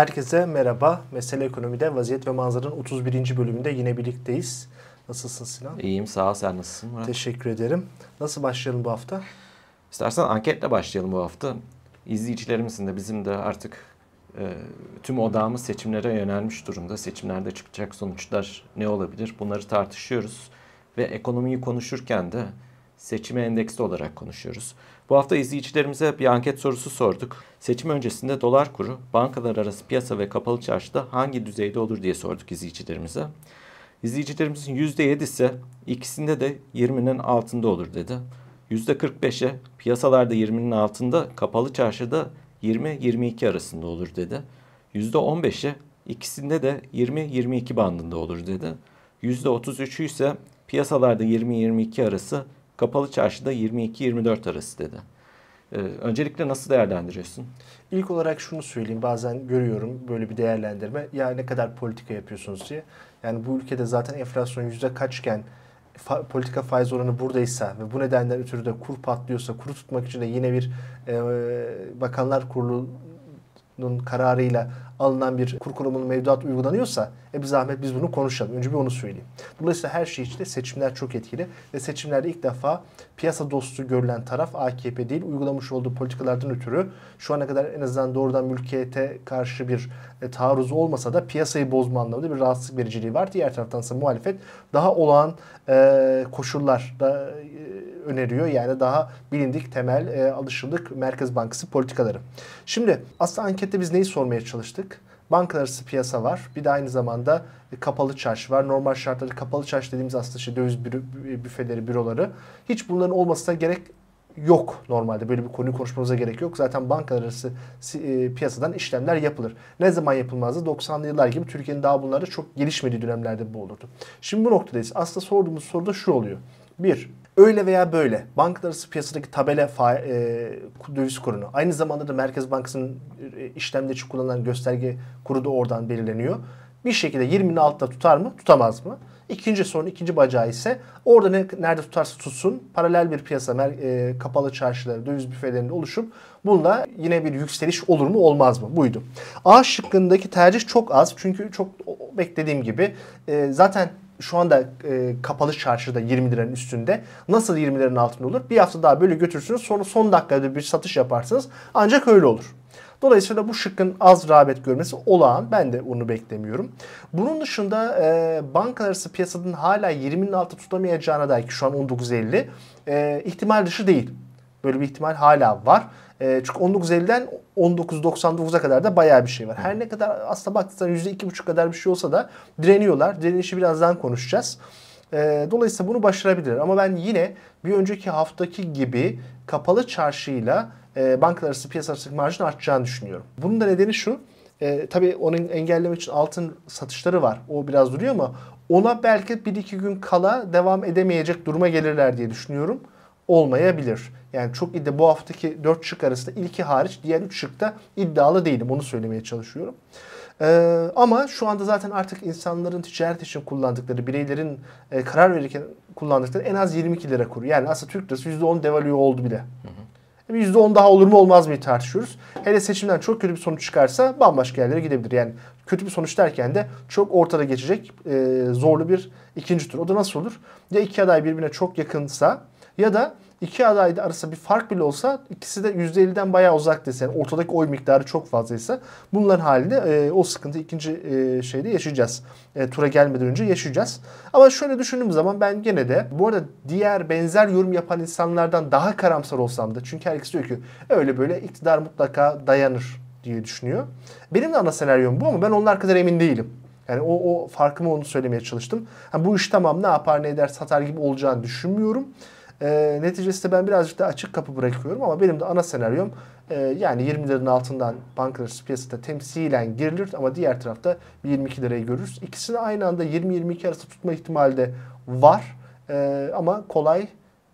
Herkese merhaba. Mesele Ekonomi'de Vaziyet ve Manzara'nın 31. bölümünde yine birlikteyiz. Nasılsın Sinan? İyiyim sağ ol sen nasılsın Murat? Teşekkür ederim. Nasıl başlayalım bu hafta? İstersen anketle başlayalım bu hafta. İzleyicilerimizin de bizim de artık e, tüm odağımız seçimlere yönelmiş durumda. Seçimlerde çıkacak sonuçlar ne olabilir? Bunları tartışıyoruz. Ve ekonomiyi konuşurken de seçime endeksli olarak konuşuyoruz. Bu hafta izleyicilerimize bir anket sorusu sorduk. Seçim öncesinde dolar kuru bankalar arası piyasa ve kapalı çarşıda hangi düzeyde olur diye sorduk izleyicilerimize. İzleyicilerimizin %7'si ikisinde de 20'nin altında olur dedi. %45'e piyasalarda 20'nin altında, kapalı çarşıda 20-22 arasında olur dedi. %15'e ikisinde de 20-22 bandında olur dedi. %33'ü ise piyasalarda 20-22 arası, kapalı çarşıda 22-24 arası dedi. Ee, öncelikle nasıl değerlendiriyorsun? İlk olarak şunu söyleyeyim. Bazen görüyorum böyle bir değerlendirme. Ya ne kadar politika yapıyorsunuz diye. Yani bu ülkede zaten enflasyon yüzde kaçken fa- politika faiz oranı buradaysa ve bu nedenden ötürü de kur patlıyorsa kuru tutmak için de yine bir e, Bakanlar Kurulu'nun kararıyla alınan bir kur korumalı mevduat uygulanıyorsa e bir zahmet biz bunu konuşalım. Önce bir onu söyleyeyim. Dolayısıyla her şey içinde seçimler çok etkili ve seçimlerde ilk defa piyasa dostu görülen taraf AKP değil uygulamış olduğu politikalardan ötürü şu ana kadar en azından doğrudan mülkiyete karşı bir e, taarruzu olmasa da piyasayı bozma anlamında bir rahatsızlık vericiliği var. Diğer taraftan ise muhalefet daha olağan e, koşullar da e, öneriyor. Yani daha bilindik temel e, alışıldık Merkez Bankası politikaları. Şimdi aslında ankette biz neyi sormaya çalıştık? Bankalar arası piyasa var. Bir de aynı zamanda kapalı çarşı var. Normal şartlarda kapalı çarşı dediğimiz aslında işte döviz büfeleri, büroları. Hiç bunların olmasına gerek yok normalde. Böyle bir konuyu konuşmamıza gerek yok. Zaten bankalar arası e, piyasadan işlemler yapılır. Ne zaman yapılmazdı? 90'lı yıllar gibi Türkiye'nin daha bunlarda çok gelişmediği dönemlerde bu olurdu. Şimdi bu noktadayız. Aslında sorduğumuz soru da şu oluyor. Bir, Öyle veya böyle bankalar piyasadaki tabela fa, e, döviz kurunu aynı zamanda da Merkez Bankası'nın e, işlemde için kullanılan gösterge kuru da oradan belirleniyor. Bir şekilde 20'nin altında tutar mı? Tutamaz mı? İkinci sorun, ikinci bacağı ise orada ne, nerede tutarsa tutsun paralel bir piyasa, e, kapalı çarşıları, döviz büfelerinde oluşup bununla yine bir yükseliş olur mu olmaz mı? Buydu. A şıkkındaki tercih çok az çünkü çok beklediğim gibi e, zaten şu anda e, kapalı çarşıda 20 liranın üstünde. Nasıl 20 liranın altında olur? Bir hafta daha böyle götürürsünüz. Sonra son dakikada bir satış yaparsınız. Ancak öyle olur. Dolayısıyla bu şıkkın az rağbet görmesi olağan. Ben de onu beklemiyorum. Bunun dışında e, bankalar arası piyasanın hala 20'nin altı tutamayacağına dair ki şu an 19.50 e, ihtimal dışı değil. Böyle bir ihtimal hala var. E, çünkü 19.50'den 19.99'a kadar da bayağı bir şey var. Her ne kadar aslında baktığınızda %2,5 kadar bir şey olsa da direniyorlar. Direnişi birazdan konuşacağız. E, dolayısıyla bunu başarabilirler. Ama ben yine bir önceki haftaki gibi kapalı çarşıyla e, bankalar arası piyasa arası marjın artacağını düşünüyorum. Bunun da nedeni şu. E, tabii onun engellemek için altın satışları var. O biraz duruyor ama ona belki 1-2 gün kala devam edemeyecek duruma gelirler diye düşünüyorum. Olmayabilir. Yani çok iddia bu haftaki 4 şık arasında ilki hariç diğer 3 şıkta iddialı değilim. Onu söylemeye çalışıyorum. Ee, ama şu anda zaten artık insanların ticaret için kullandıkları, bireylerin e, karar verirken kullandıkları en az 22 lira kuru. Yani aslında Türk lirası %10 devalüe oldu bile. Hı hı. %10 daha olur mu olmaz mı tartışıyoruz. Hele seçimden çok kötü bir sonuç çıkarsa bambaşka yerlere gidebilir. Yani kötü bir sonuç derken de çok ortada geçecek e, zorlu bir ikinci tur. O da nasıl olur? Ya iki aday birbirine çok yakınsa ya da iki aday arasında bir fark bile olsa ikisi de %50'den bayağı uzak dese yani ortadaki oy miktarı çok fazlaysa bunların halinde e, o sıkıntı ikinci e, şeyde yaşayacağız. E, tura gelmeden önce yaşayacağız. Ama şöyle düşündüğüm zaman ben gene de bu arada diğer benzer yorum yapan insanlardan daha karamsar olsam da çünkü herkes diyor ki öyle böyle iktidar mutlaka dayanır diye düşünüyor. Benim de ana senaryom bu ama ben onlar kadar emin değilim. Yani o, o farkımı onu söylemeye çalıştım. Yani bu iş tamam ne yapar ne eder satar gibi olacağını düşünmüyorum. E, neticesinde ben birazcık da açık kapı bırakıyorum ama benim de ana senaryom e, yani 20 liranın altından bankalar piyasada temsilen girilir ama diğer tarafta 22 lirayı görürüz. İkisini aynı anda 20-22 arası tutma ihtimali de var e, ama kolay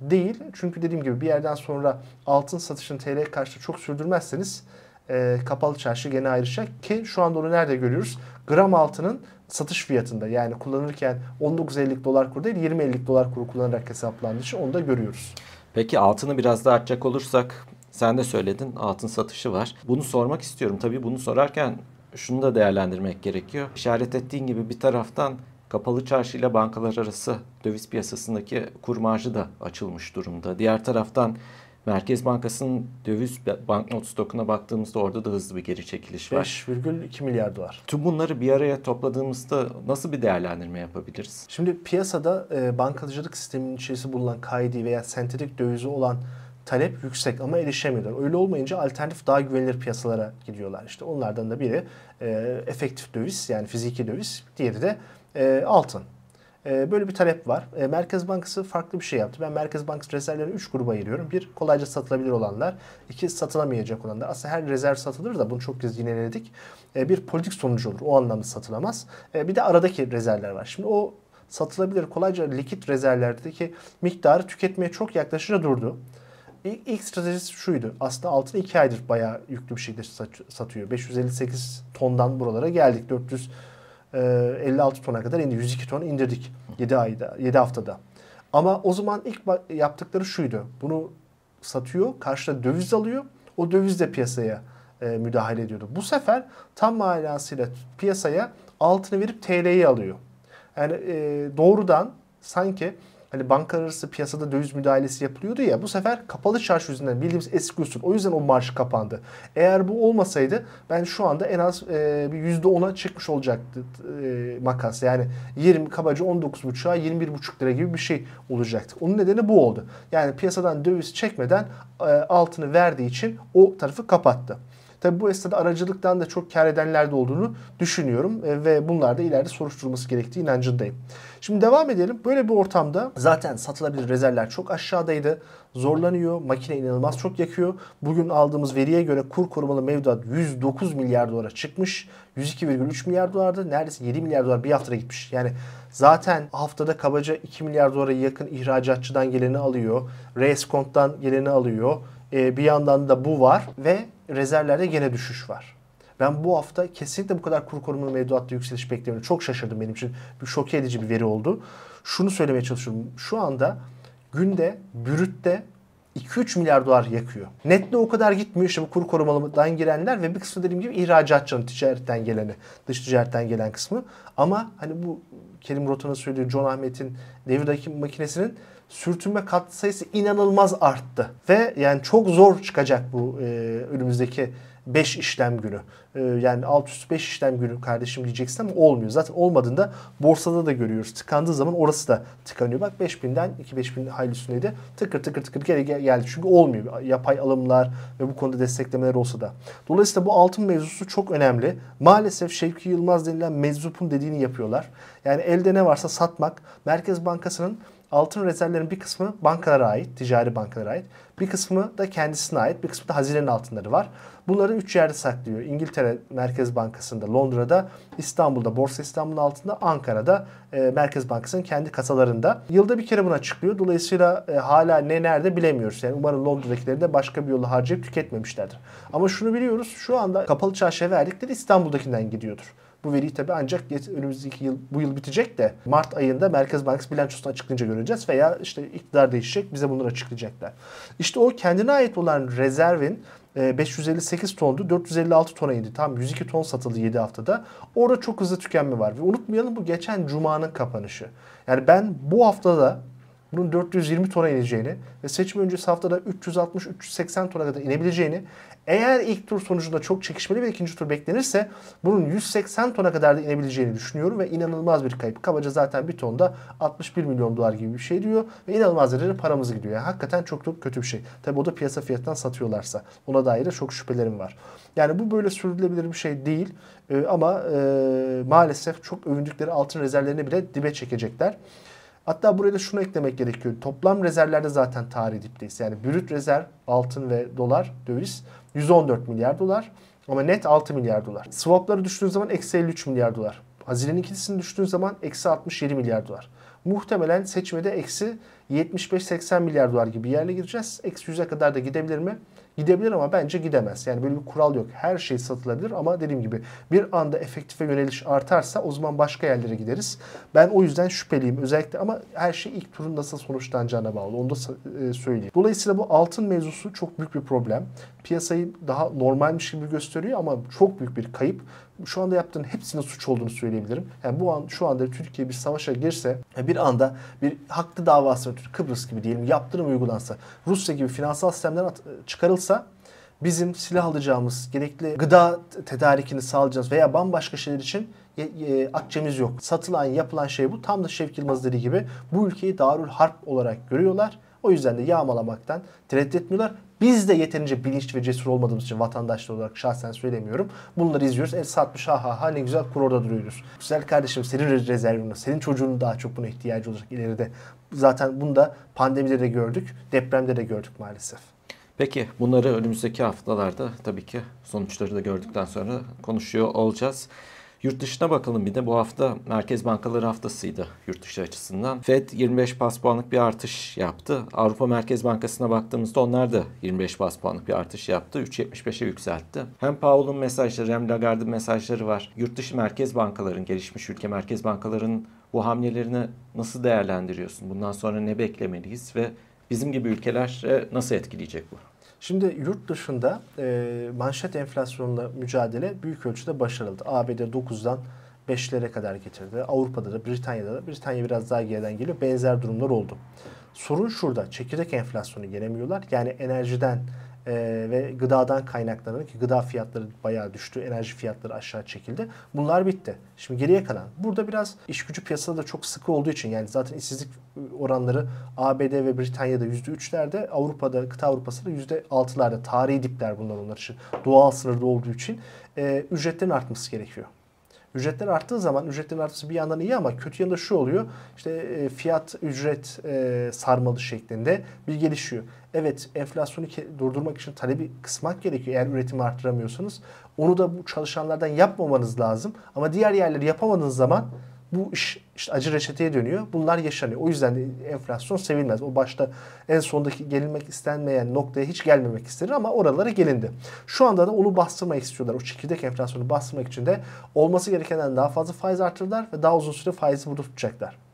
değil. Çünkü dediğim gibi bir yerden sonra altın satışını TL karşılığı çok sürdürmezseniz e, kapalı çarşı gene ayrışacak ki şu anda onu nerede görüyoruz? Gram altının satış fiyatında yani kullanırken 19.50 dolar kuru değil 20.50 dolar kuru kullanarak hesaplandığı için onu da görüyoruz. Peki altını biraz daha açacak olursak sen de söyledin altın satışı var. Bunu sormak istiyorum. Tabii bunu sorarken şunu da değerlendirmek gerekiyor. İşaret ettiğin gibi bir taraftan kapalı çarşı ile bankalar arası döviz piyasasındaki kur marjı da açılmış durumda. Diğer taraftan Merkez Bankası'nın döviz banknot stokuna baktığımızda orada da hızlı bir geri çekiliş var. 5,2 milyar dolar. Tüm bunları bir araya topladığımızda nasıl bir değerlendirme yapabiliriz? Şimdi piyasada e, bankacılık sisteminin içerisinde bulunan KD veya sentetik dövizi olan talep yüksek ama erişemiyorlar. Öyle olmayınca alternatif daha güvenilir piyasalara gidiyorlar. İşte onlardan da biri e, efektif döviz yani fiziki döviz, diğeri de e, altın. E, böyle bir talep var. E, Merkez Bankası farklı bir şey yaptı. Ben Merkez Bankası rezervlerini 3 gruba ayırıyorum. Bir, kolayca satılabilir olanlar. iki satılamayacak olanlar. Aslında her rezerv satılır da bunu çok kez yineledik. E, bir politik sonucu olur. O anlamda satılamaz. Bir de aradaki rezervler var. Şimdi o satılabilir kolayca likit rezervlerdeki miktarı tüketmeye çok yaklaşınca durdu. İlk, ilk stratejisi şuydu. Aslında altın 2 aydır bayağı yüklü bir şekilde satıyor. 558 tondan buralara geldik. 400 56 tona kadar indi. 102 ton indirdik 7 ayda, 7 haftada. Ama o zaman ilk yaptıkları şuydu. Bunu satıyor, karşıda döviz alıyor. O döviz de piyasaya e, müdahale ediyordu. Bu sefer tam manasıyla piyasaya altını verip TL'yi alıyor. Yani e, doğrudan sanki hani banka piyasada döviz müdahalesi yapılıyordu ya bu sefer kapalı çarşı yüzünden bildiğimiz eski usul. O yüzden o marş kapandı. Eğer bu olmasaydı ben şu anda en az e, bir %10'a çıkmış olacaktı e, makas. Yani 20 kabaca 19.5'a 21.5 lira gibi bir şey olacaktı. Onun nedeni bu oldu. Yani piyasadan döviz çekmeden e, altını verdiği için o tarafı kapattı. Tabi bu esnada aracılıktan da çok kar edenler de olduğunu düşünüyorum e, ve bunlar da ileride soruşturulması gerektiği inancındayım. Şimdi devam edelim. Böyle bir ortamda zaten satılabilir rezervler çok aşağıdaydı. Zorlanıyor. Makine inanılmaz çok yakıyor. Bugün aldığımız veriye göre kur korumalı mevduat 109 milyar dolara çıkmış. 102,3 milyar dolardı. Neredeyse 7 milyar dolar bir haftada gitmiş. Yani zaten haftada kabaca 2 milyar dolara yakın ihracatçıdan geleni alıyor. Reeskont'tan geleni alıyor. Ee, bir yandan da bu var ve rezervlerde gene düşüş var. Ben bu hafta kesinlikle bu kadar kur korumalı mevduatta yükseliş beklemiyorum. Çok şaşırdım benim için. Bir şok edici bir veri oldu. Şunu söylemeye çalışıyorum. Şu anda günde bürütte 2-3 milyar dolar yakıyor. Netle o kadar gitmiyor işte bu kur korumalıdan girenler ve bir kısmı dediğim gibi ihracatçının ticaretten geleni, dış ticaretten gelen kısmı. Ama hani bu Kerim Rotan'ın söylediği John Ahmet'in devir makinesinin sürtünme kat sayısı inanılmaz arttı. Ve yani çok zor çıkacak bu e, önümüzdeki 5 işlem günü. Ee, yani alt üst 5 işlem günü kardeşim diyeceksin ama olmuyor. Zaten olmadığında borsada da görüyoruz. Tıkandığı zaman orası da tıkanıyor. Bak 5000'den 2-5000 hayli üstündeydi. Tıkır tıkır tıkır geri geldi. Çünkü olmuyor. Yapay alımlar ve bu konuda desteklemeler olsa da. Dolayısıyla bu altın mevzusu çok önemli. Maalesef Şevki Yılmaz denilen meczupun dediğini yapıyorlar. Yani elde ne varsa satmak. Merkez Bankası'nın altın rezervlerin bir kısmı bankalara ait, ticari bankalara ait. Bir kısmı da kendisine ait, bir kısmı da hazinenin altınları var. Bunları üç yerde saklıyor. İngiltere Merkez Bankası'nda, Londra'da, İstanbul'da, Borsa İstanbul'un altında, Ankara'da e, Merkez Bankası'nın kendi kasalarında. Yılda bir kere buna çıkıyor. Dolayısıyla e, hala ne nerede bilemiyoruz. Yani umarım Londra'dakileri de başka bir yolla harcayıp tüketmemişlerdir. Ama şunu biliyoruz. Şu anda kapalı çarşıya verdikleri İstanbul'dakinden gidiyordur. Bu veriyi tabi ancak önümüzdeki yıl bu yıl bitecek de Mart ayında Merkez Bankası bilançosunu açıklayınca göreceğiz veya işte iktidar değişecek bize bunları açıklayacaklar. İşte o kendine ait olan rezervin 558 e, tondu 456 tona indi. Tam 102 ton satıldı 7 haftada. Orada çok hızlı tükenme var. Ve unutmayalım bu geçen cumanın kapanışı. Yani ben bu haftada bunun 420 tona ineceğini ve seçim öncesi haftada 360-380 tona kadar inebileceğini eğer ilk tur sonucunda çok çekişmeli ve ikinci tur beklenirse bunun 180 tona kadar da inebileceğini düşünüyorum ve inanılmaz bir kayıp. Kabaca zaten bir tonda 61 milyon dolar gibi bir şey diyor ve inanılmaz derecede paramız gidiyor. Yani hakikaten çok çok kötü bir şey. Tabi o da piyasa fiyatından satıyorlarsa. Ona dair de çok şüphelerim var. Yani bu böyle sürdürülebilir bir şey değil ee, ama e, maalesef çok övündükleri altın rezervlerini bile dibe çekecekler. Hatta buraya da şunu eklemek gerekiyor. Toplam rezervlerde zaten tarih dipteyiz. Yani brüt rezerv, altın ve dolar, döviz 114 milyar dolar. Ama net 6 milyar dolar. Swapları düştüğün zaman eksi 53 milyar dolar. Hazinenin ikincisini düştüğün zaman eksi 67 milyar dolar. Muhtemelen seçmede eksi 75-80 milyar dolar gibi yerle gireceğiz. Eksi 100'e kadar da gidebilir mi? Gidebilir ama bence gidemez. Yani böyle bir kural yok. Her şey satılabilir ama dediğim gibi bir anda efektife yöneliş artarsa o zaman başka yerlere gideriz. Ben o yüzden şüpheliyim özellikle ama her şey ilk turun nasıl sonuçlanacağına bağlı. Onu da e, söyleyeyim. Dolayısıyla bu altın mevzusu çok büyük bir problem. Piyasayı daha normalmiş gibi gösteriyor ama çok büyük bir kayıp. şu anda yaptığın hepsinin suç olduğunu söyleyebilirim. Yani bu an şu anda Türkiye bir savaşa girse bir anda bir haklı davası Kıbrıs gibi diyelim yaptırım uygulansa Rusya gibi finansal sistemden çıkarılsa bizim silah alacağımız, gerekli gıda tedarikini sağlayacağız veya bambaşka şeyler için akçemiz yok. Satılan, yapılan şey bu. Tam da Şevki Yılmaz dediği gibi bu ülkeyi Darül Harp olarak görüyorlar. O yüzden de yağmalamaktan tereddüt etmiyorlar. Biz de yeterince bilinçli ve cesur olmadığımız için vatandaşlar olarak şahsen söylemiyorum. Bunları izliyoruz. El satmış ha ha ha ne güzel kur orada duruyoruz. Güzel kardeşim senin rezervinde, senin çocuğunun daha çok buna ihtiyacı olacak ileride. Zaten bunu da pandemide de gördük, depremde de gördük maalesef. Peki bunları önümüzdeki haftalarda tabii ki sonuçları da gördükten sonra konuşuyor olacağız. Yurt dışına bakalım bir de bu hafta Merkez Bankaları haftasıydı yurt dışı açısından. Fed 25 bas puanlık bir artış yaptı. Avrupa Merkez Bankası'na baktığımızda onlar da 25 bas puanlık bir artış yaptı. 3.75'e yükseltti. Hem Powell'ın mesajları hem Lagarde'ın mesajları var. Yurt dışı merkez bankaların, gelişmiş ülke merkez bankaların bu hamlelerini nasıl değerlendiriyorsun? Bundan sonra ne beklemeliyiz ve bizim gibi ülkeler nasıl etkileyecek bu? Şimdi yurt dışında e, manşet enflasyonla mücadele büyük ölçüde başarıldı. ABD 9'dan 5'lere kadar getirdi. Avrupa'da da Britanya'da da Britanya biraz daha geriden geliyor. Benzer durumlar oldu. Sorun şurada. Çekirdek enflasyonu yenemiyorlar. Yani enerjiden e, ve gıdadan kaynaklanan ki gıda fiyatları bayağı düştü, enerji fiyatları aşağı çekildi. Bunlar bitti. Şimdi geriye kalan. Burada biraz iş gücü piyasada da çok sıkı olduğu için yani zaten işsizlik oranları ABD ve Britanya'da %3'lerde, Avrupa'da, kıta Avrupa'sında %6'larda. Tarihi dipler bunlar onlar için. Doğal sınırda olduğu için e, ücretlerin artması gerekiyor. Ücretler arttığı zaman ücretlerin artması bir yandan iyi ama kötü yanında şu oluyor. İşte e, fiyat ücret e, sarmalı şeklinde bir gelişiyor. Evet enflasyonu durdurmak için talebi kısmak gerekiyor eğer üretimi arttıramıyorsanız. Onu da bu çalışanlardan yapmamanız lazım. Ama diğer yerleri yapamadığınız zaman bu iş işte acı reçeteye dönüyor. Bunlar yaşanıyor. O yüzden de enflasyon sevilmez. O başta en sondaki gelinmek istenmeyen noktaya hiç gelmemek istenir ama oralara gelindi. Şu anda da onu bastırmak istiyorlar. O çekirdek enflasyonu bastırmak için de olması gerekenden daha fazla faiz artırdılar ve daha uzun süre faizi burada tutacaklar.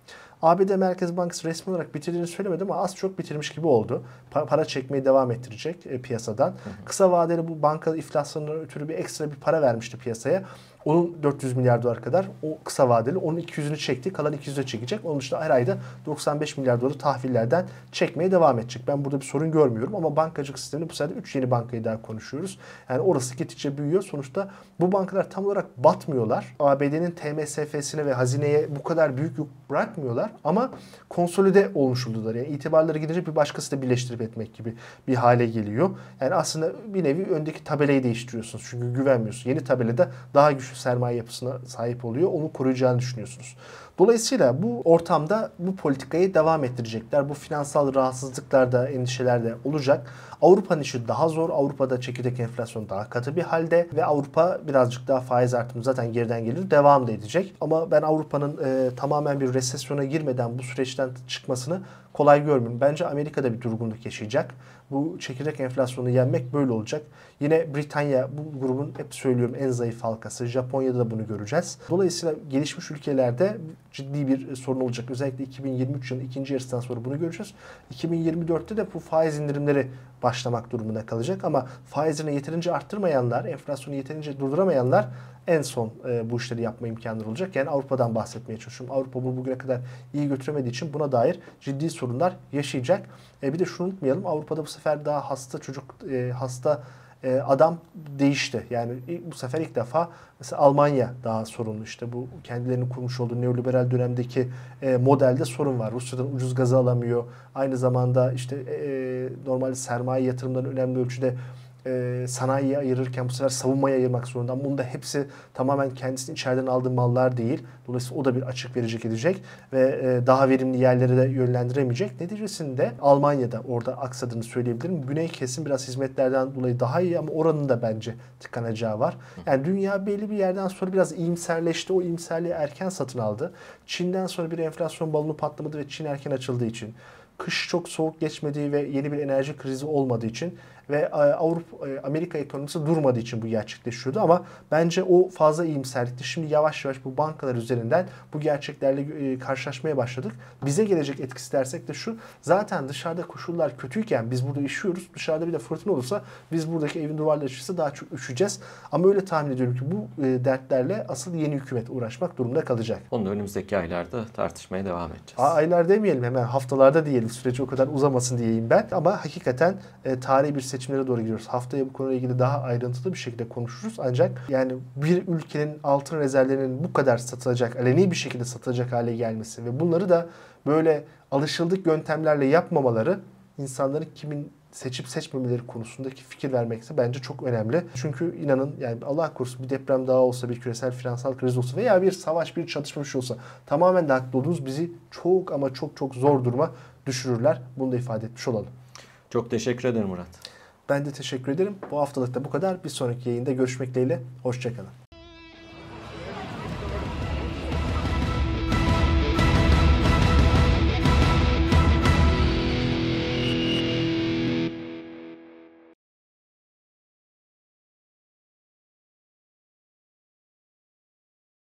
ABD Merkez Bankası resmi olarak bitirdiğini söylemedi ama az çok bitirmiş gibi oldu. Para çekmeyi devam ettirecek e, piyasadan. Kısa vadeli bu banka iflaslarından ötürü bir ekstra bir para vermişti piyasaya. Onun 400 milyar dolar kadar o kısa vadeli. Onun 200'ünü çekti. Kalan 200'e çekecek. Onun dışında her ayda 95 milyar doları tahvillerden çekmeye devam edecek. Ben burada bir sorun görmüyorum ama bankacılık sisteminde bu sefer 3 yeni bankayı daha konuşuyoruz. Yani orası gittikçe büyüyor. Sonuçta bu bankalar tam olarak batmıyorlar. ABD'nin TMSF'sine ve hazineye bu kadar büyük yük bırakmıyorlar ama konsolide olmuş oldular. Yani itibarları gidince bir başkası da birleştirip etmek gibi bir hale geliyor. Yani aslında bir nevi öndeki tabelayı değiştiriyorsunuz. Çünkü güvenmiyorsunuz. Yeni tabelada daha güçlü sermaye yapısına sahip oluyor. Onu koruyacağını düşünüyorsunuz. Dolayısıyla bu ortamda bu politikayı devam ettirecekler. Bu finansal rahatsızlıklar endişeler de olacak. Avrupa'nın işi daha zor. Avrupa'da çekirdek enflasyon daha katı bir halde ve Avrupa birazcık daha faiz artımı zaten geriden gelir devam da edecek. Ama ben Avrupa'nın e, tamamen bir resesyona girmeden bu süreçten çıkmasını kolay görmüyorum. Bence Amerika'da bir durgunluk yaşayacak. Bu çekirdek enflasyonu yenmek böyle olacak. Yine Britanya bu grubun hep söylüyorum en zayıf halkası. Japonya'da da bunu göreceğiz. Dolayısıyla gelişmiş ülkelerde ciddi bir sorun olacak. Özellikle 2023 yılının ikinci yarısından sonra bunu göreceğiz. 2024'te de bu faiz indirimleri başlamak durumunda kalacak. Ama faizini yeterince arttırmayanlar, enflasyonu yeterince durduramayanlar en son e, bu işleri yapma imkanları olacak. Yani Avrupa'dan bahsetmeye çalışıyorum. Avrupa bunu bugüne kadar iyi götüremediği için buna dair ciddi sorunlar yaşayacak. E, bir de şunu unutmayalım. Avrupa'da bu sefer daha hasta çocuk, e, hasta e, adam değişti. Yani bu sefer ilk defa mesela Almanya daha sorunlu işte bu kendilerinin kurmuş olduğu neoliberal dönemdeki e, modelde sorun var. Rusya'dan ucuz gazı alamıyor. Aynı zamanda işte e, normalde sermaye yatırımlarının önemli ölçüde e, sanayiye ayırırken bu sefer savunmaya ayırmak zorunda. Bunun da hepsi tamamen kendisinin içeriden aldığı mallar değil. Dolayısıyla o da bir açık verecek edecek ve e, daha verimli yerlere de yönlendiremeyecek. Neticesinde Almanya'da orada aksadığını söyleyebilirim. Güney kesim biraz hizmetlerden dolayı daha iyi ama oranın da bence tıkanacağı var. Yani dünya belli bir yerden sonra biraz iyimserleşti. O iyimserliği erken satın aldı. Çin'den sonra bir enflasyon balonu patlamadı ve Çin erken açıldığı için kış çok soğuk geçmediği ve yeni bir enerji krizi olmadığı için ve e, Avrupa e, Amerika ekonomisi durmadığı için bu gerçekleşiyordu ama bence o fazla iyimserlikti. Şimdi yavaş yavaş bu bankalar üzerinden bu gerçeklerle e, karşılaşmaya başladık. Bize gelecek etkisi dersek de şu. Zaten dışarıda koşullar kötüyken biz burada üşüyoruz. Dışarıda bir de fırtına olursa biz buradaki evin duvarları üşürse daha çok üşüyeceğiz. Ama öyle tahmin ediyorum ki bu dertlerle asıl yeni hükümet uğraşmak durumunda kalacak. Onu da önümüzdeki aylarda tartışmaya devam edeceğiz. A- Aylar demeyelim hemen haftalarda diyelim süreci o kadar uzamasın diyeyim ben. Ama hakikaten e, tarihi bir seçimlere doğru gidiyoruz. Haftaya bu konuyla ilgili daha ayrıntılı bir şekilde konuşuruz. Ancak yani bir ülkenin altın rezervlerinin bu kadar satılacak, aleni bir şekilde satılacak hale gelmesi ve bunları da böyle alışıldık yöntemlerle yapmamaları insanların kimin seçip seçmemeleri konusundaki fikir vermekse bence çok önemli. Çünkü inanın yani Allah korusun bir deprem daha olsa, bir küresel finansal kriz olsa veya bir savaş, bir çatışma bir şey olsa tamamen de haklı olduğunuz bizi çok ama çok çok zor duruma düşürürler. Bunu da ifade etmiş olalım. Çok teşekkür ederim Murat. Ben de teşekkür ederim. Bu haftalık da bu kadar. Bir sonraki yayında görüşmek dileğiyle. Hoşçakalın.